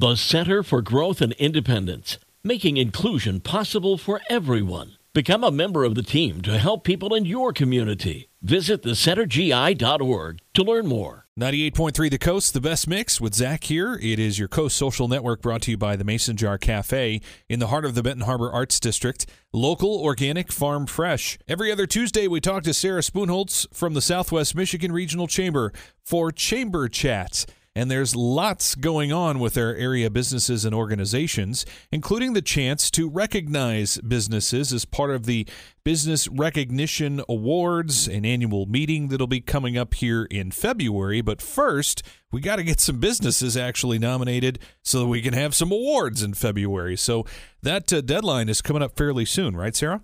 The Center for Growth and Independence, making inclusion possible for everyone. Become a member of the team to help people in your community. Visit thecentergi.org to learn more. 98.3 The Coast, the best mix with Zach here. It is your Coast Social Network brought to you by the Mason Jar Cafe in the heart of the Benton Harbor Arts District. Local, organic, farm fresh. Every other Tuesday, we talk to Sarah Spoonholtz from the Southwest Michigan Regional Chamber for Chamber Chats. And there's lots going on with our area businesses and organizations, including the chance to recognize businesses as part of the Business Recognition Awards, an annual meeting that'll be coming up here in February. But first, we got to get some businesses actually nominated so that we can have some awards in February. So that uh, deadline is coming up fairly soon, right, Sarah?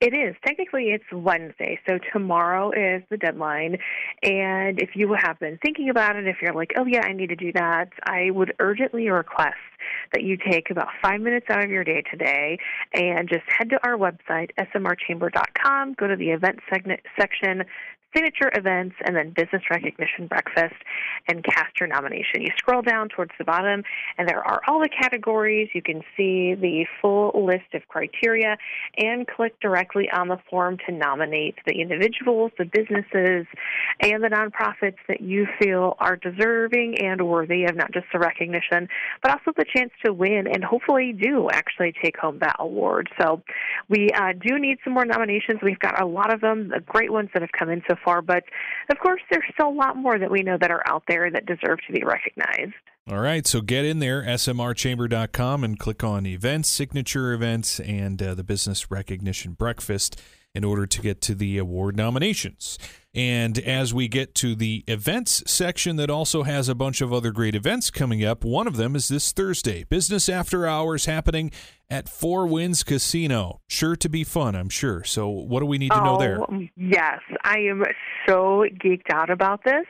It is. Technically, it's Wednesday. So tomorrow is the deadline. And if you have been thinking about it, if you're like, oh, yeah, I need to do that, I would urgently request that you take about five minutes out of your day today and just head to our website, smrchamber.com, go to the event segment section, signature events, and then business recognition breakfast, and cast your nomination. You scroll down towards the bottom, and there are all the categories. You can see the full list of criteria and click directly on the form to nominate the individuals, the businesses, and the nonprofits that you feel are deserving and worthy of not just the recognition, but also the chance to win and hopefully do actually take home that award. So we uh, do need some more nominations. We've got a lot of them, the great ones that have come in so far, but of course, there's still a lot more that we know that are out there that deserve to be recognized. All right, so get in there, smrchamber.com, and click on events, signature events, and uh, the business recognition breakfast in order to get to the award nominations. And as we get to the events section that also has a bunch of other great events coming up, one of them is this Thursday Business After Hours happening at Four Winds Casino. Sure to be fun, I'm sure. So, what do we need to know there? Oh, yes, I am so geeked out about this.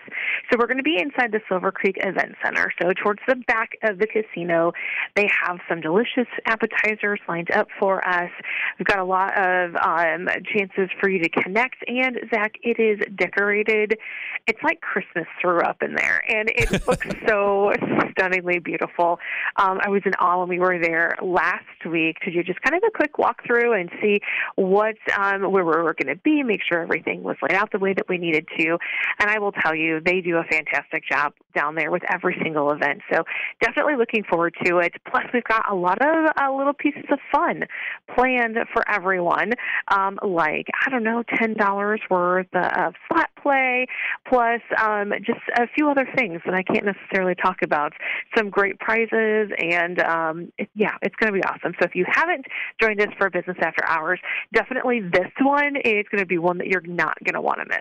So, we're going to be inside the Silver Creek Event Center. So, towards the back of the casino, they have some delicious appetizers lined up for us. We've got a lot of um, chances for you to connect. And, Zach, it is decorated. It's like Christmas threw up in there, and it looks so stunningly beautiful. Um, I was in awe when we were there last week to do just kind of a quick walkthrough and see what um, where we were going to be, make sure everything was laid out the way that we needed to. And I will tell you, they do a fantastic job down there with every single event. So definitely looking forward to it. Plus, we've got a lot of uh, little pieces of fun planned for everyone, um, like I don't know, ten dollars worth of slot play, plus um, just a few other things that I can't necessarily talk about. Some great prizes, and um, it, yeah, it's going to be awesome. So if you haven't joined us for Business After Hours, definitely this one is going to be one that you're not going to want to miss.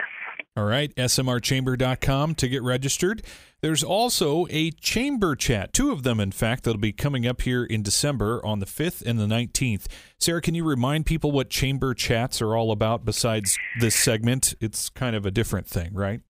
All right, smrchamber.com to get registered. There's also a chamber chat, two of them, in fact, that'll be coming up here in December on the 5th and the 19th. Sarah, can you remind people what chamber chats are all about besides this segment? It's kind of a different thing, right?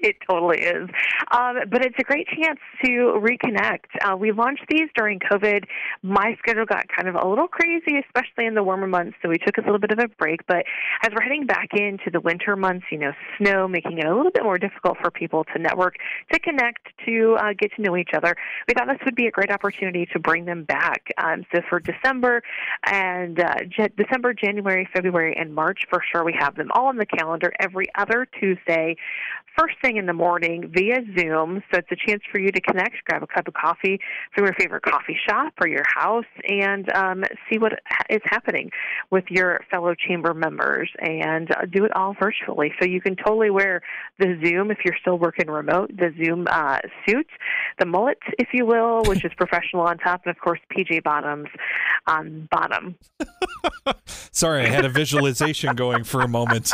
it totally is. Um, but it's a great chance to reconnect. Uh, we launched these during COVID. My schedule got kind of a little crazy, especially in the warmer months, so we took a little bit of a break. But as we're heading back into the winter months, you know, snow making it a little bit more difficult for people to network, to connect, to uh, get to know each other, we thought this would be a great opportunity to bring them back. Um, so for December and uh, December, January, February, and March, for sure, we have them all on the calendar every other Tuesday first thing in the morning via Zoom. So it's a chance for you to connect, grab a cup of coffee from your favorite coffee shop or your house, and um, see what is happening with your fellow chamber members and uh, do it all virtually. So you can totally wear the Zoom if you're still working remote, the Zoom uh, suit, the mullet, if you will, which is professional on top, and of course, PJ bottoms on bottom. Sorry, I had a visualization going for a moment.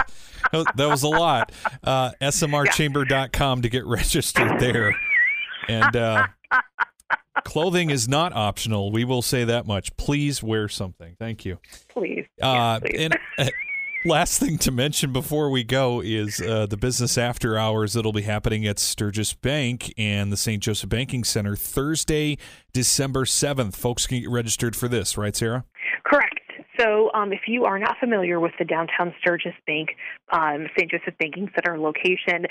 That was a lot. Uh, SMRchamber.com to get registered there. And uh, clothing is not optional. We will say that much. Please wear something. Thank you. Please. Uh, please. And, uh, last thing to mention before we go is uh, the business after hours that'll be happening at Sturgis Bank and the St. Joseph Banking Center Thursday, December 7th. Folks can get registered for this, right, Sarah? Um, if you are not familiar with the downtown Sturgis Bank, um, St. Joseph Banking Center location,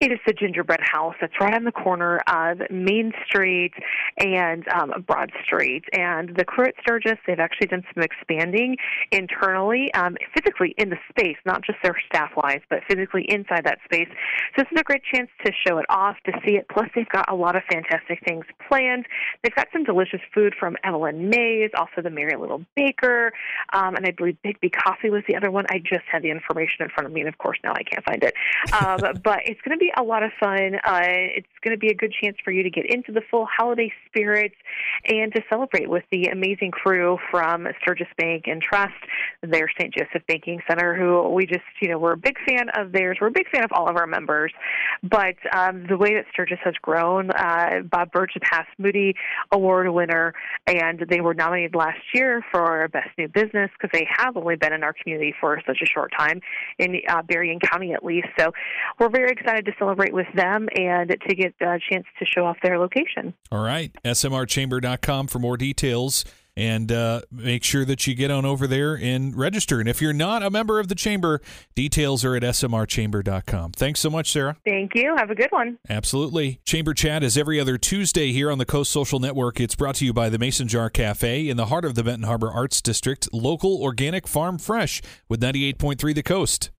it is the Gingerbread House. That's right on the corner of Main Street and um, Broad Street. And the crew at Sturgis, they've actually done some expanding internally, um, physically in the space, not just their staff wise, but physically inside that space. So this is a great chance to show it off, to see it. Plus, they've got a lot of fantastic things planned. They've got some delicious food from Evelyn Mays, also the Merry Little Baker, um, and I believe Bigby Coffee was the other one. I just had the information in front of me, and of course now I can't find it. Um, but it's going to be a lot of fun. Uh, it's going to be a good chance for you to get into the full holiday spirits and to celebrate with the amazing crew from Sturgis Bank and Trust, their St. Joseph Banking Center, who we just, you know, we're a big fan of theirs. We're a big fan of all of our members. But um, the way that Sturgis has grown, uh, Bob Birch, a past Moody Award winner, and they were nominated last year for Best New Business because they have only been in our community for such a short time, in uh, Berrien County at least. So we're very excited to celebrate with them and to get a chance to show off their location. All right, smrchamber.com for more details and uh, make sure that you get on over there and register. And if you're not a member of the chamber, details are at smrchamber.com. Thanks so much, Sarah. Thank you. Have a good one. Absolutely. Chamber Chat is every other Tuesday here on the Coast Social Network. It's brought to you by the Mason Jar Cafe in the heart of the Benton Harbor Arts District, local, organic, farm fresh with 98.3 The Coast.